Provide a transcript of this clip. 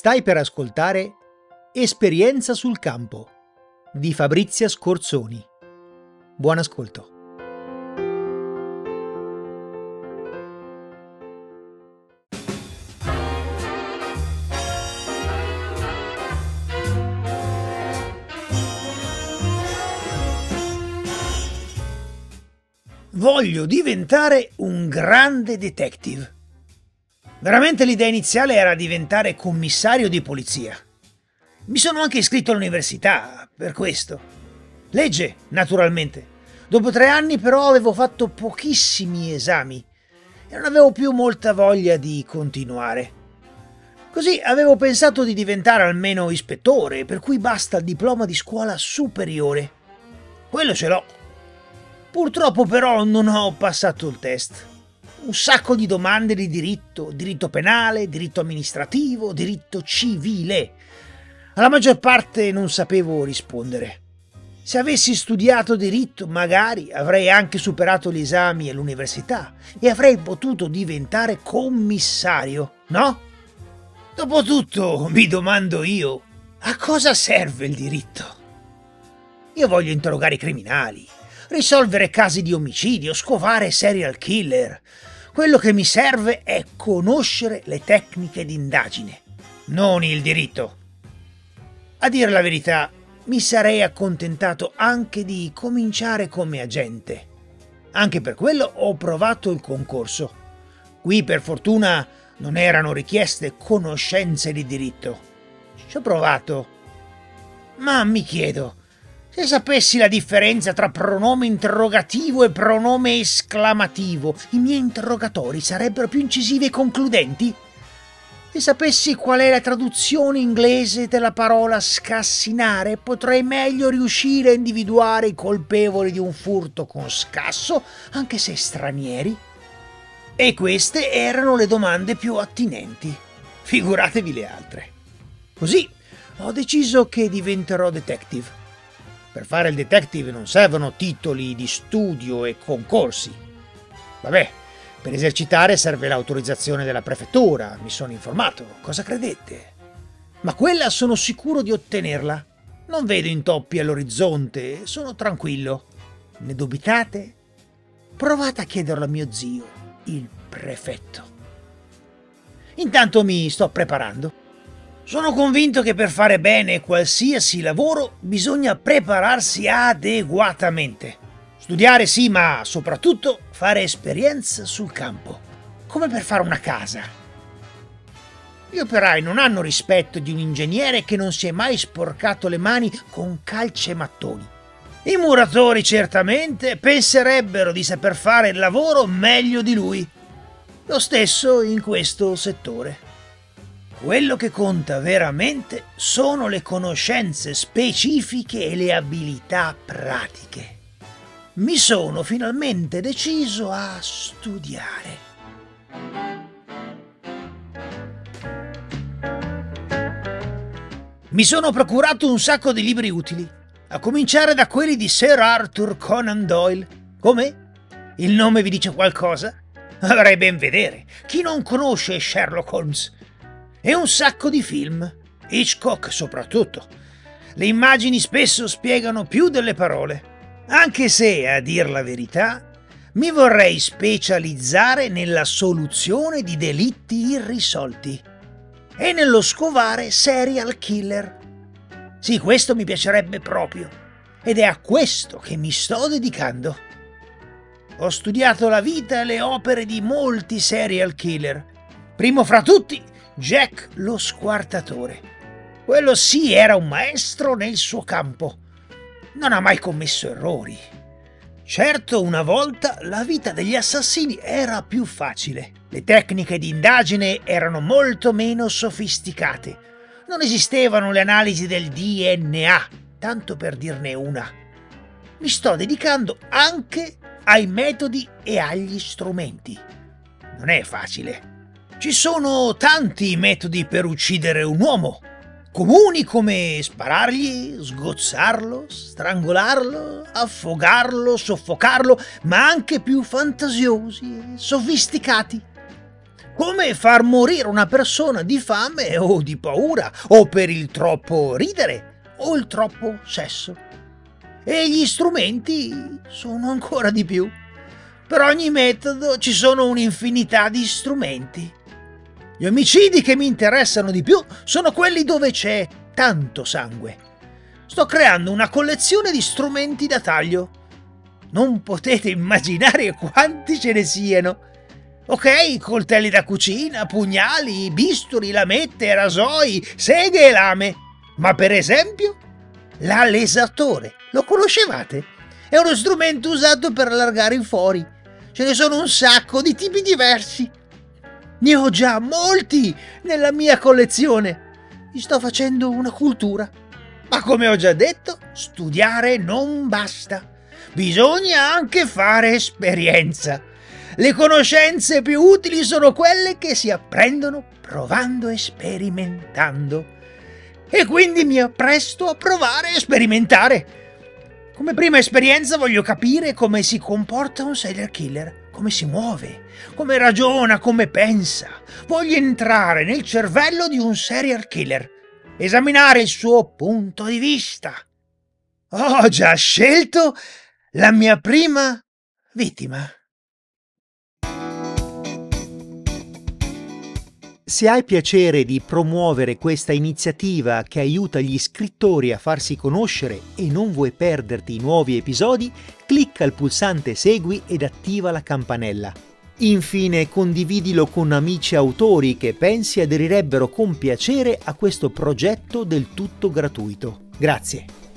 Stai per ascoltare Esperienza sul campo di Fabrizia Scorzoni. Buon ascolto. Voglio diventare un grande detective. Veramente l'idea iniziale era diventare commissario di polizia. Mi sono anche iscritto all'università, per questo. Legge, naturalmente. Dopo tre anni però avevo fatto pochissimi esami e non avevo più molta voglia di continuare. Così avevo pensato di diventare almeno ispettore, per cui basta il diploma di scuola superiore. Quello ce l'ho. Purtroppo però non ho passato il test un sacco di domande di diritto, diritto penale, diritto amministrativo, diritto civile. Alla maggior parte non sapevo rispondere. Se avessi studiato diritto, magari avrei anche superato gli esami all'università e avrei potuto diventare commissario, no? Dopotutto, mi domando io, a cosa serve il diritto? Io voglio interrogare i criminali, risolvere casi di omicidio, scovare serial killer, quello che mi serve è conoscere le tecniche d'indagine, non il diritto. A dire la verità, mi sarei accontentato anche di cominciare come agente. Anche per quello ho provato il concorso. Qui per fortuna non erano richieste conoscenze di diritto. Ci ho provato. Ma mi chiedo, se sapessi la differenza tra pronome interrogativo e pronome esclamativo, i miei interrogatori sarebbero più incisivi e concludenti? Se sapessi qual è la traduzione inglese della parola scassinare, potrei meglio riuscire a individuare i colpevoli di un furto con scasso, anche se stranieri. E queste erano le domande più attinenti. Figuratevi le altre. Così ho deciso che diventerò detective. Per fare il detective non servono titoli di studio e concorsi. Vabbè, per esercitare serve l'autorizzazione della prefettura, mi sono informato. Cosa credete? Ma quella sono sicuro di ottenerla. Non vedo intoppi all'orizzonte, sono tranquillo. Ne dubitate? Provate a chiederlo a mio zio, il prefetto. Intanto mi sto preparando. Sono convinto che per fare bene qualsiasi lavoro bisogna prepararsi adeguatamente. Studiare sì, ma soprattutto fare esperienza sul campo, come per fare una casa. Gli operai non hanno rispetto di un ingegnere che non si è mai sporcato le mani con calce e mattoni. I muratori certamente penserebbero di saper fare il lavoro meglio di lui. Lo stesso in questo settore. Quello che conta veramente sono le conoscenze specifiche e le abilità pratiche. Mi sono finalmente deciso a studiare. Mi sono procurato un sacco di libri utili, a cominciare da quelli di Sir Arthur Conan Doyle. Come? Il nome vi dice qualcosa? Avrei ben vedere. Chi non conosce Sherlock Holmes? E un sacco di film, Hitchcock soprattutto. Le immagini spesso spiegano più delle parole, anche se, a dir la verità, mi vorrei specializzare nella soluzione di delitti irrisolti e nello scovare serial killer. Sì, questo mi piacerebbe proprio ed è a questo che mi sto dedicando. Ho studiato la vita e le opere di molti serial killer. Primo fra tutti Jack lo squartatore. Quello sì era un maestro nel suo campo. Non ha mai commesso errori. Certo, una volta la vita degli assassini era più facile. Le tecniche di indagine erano molto meno sofisticate. Non esistevano le analisi del DNA, tanto per dirne una. Mi sto dedicando anche ai metodi e agli strumenti. Non è facile. Ci sono tanti metodi per uccidere un uomo, comuni come sparargli, sgozzarlo, strangolarlo, affogarlo, soffocarlo, ma anche più fantasiosi e sofisticati. come far morire una persona di fame o di paura, o per il troppo ridere o il troppo sesso. E gli strumenti sono ancora di più. Per ogni metodo ci sono un'infinità di strumenti. Gli omicidi che mi interessano di più sono quelli dove c'è tanto sangue. Sto creando una collezione di strumenti da taglio. Non potete immaginare quanti ce ne siano. Ok, coltelli da cucina, pugnali, bisturi, lamette, rasoi, seghe e lame. Ma per esempio, l'alesatore. Lo conoscevate? È uno strumento usato per allargare i fori. Ce ne sono un sacco di tipi diversi. Ne ho già molti nella mia collezione. Mi sto facendo una cultura. Ma come ho già detto, studiare non basta. Bisogna anche fare esperienza. Le conoscenze più utili sono quelle che si apprendono provando e sperimentando. E quindi mi appresto a provare e sperimentare. Come prima esperienza voglio capire come si comporta un serial killer, come si muove, come ragiona, come pensa. Voglio entrare nel cervello di un serial killer, esaminare il suo punto di vista. Ho già scelto la mia prima vittima. Se hai piacere di promuovere questa iniziativa che aiuta gli scrittori a farsi conoscere e non vuoi perderti i nuovi episodi, clicca il pulsante Segui ed attiva la campanella. Infine condividilo con amici autori che pensi aderirebbero con piacere a questo progetto del tutto gratuito. Grazie.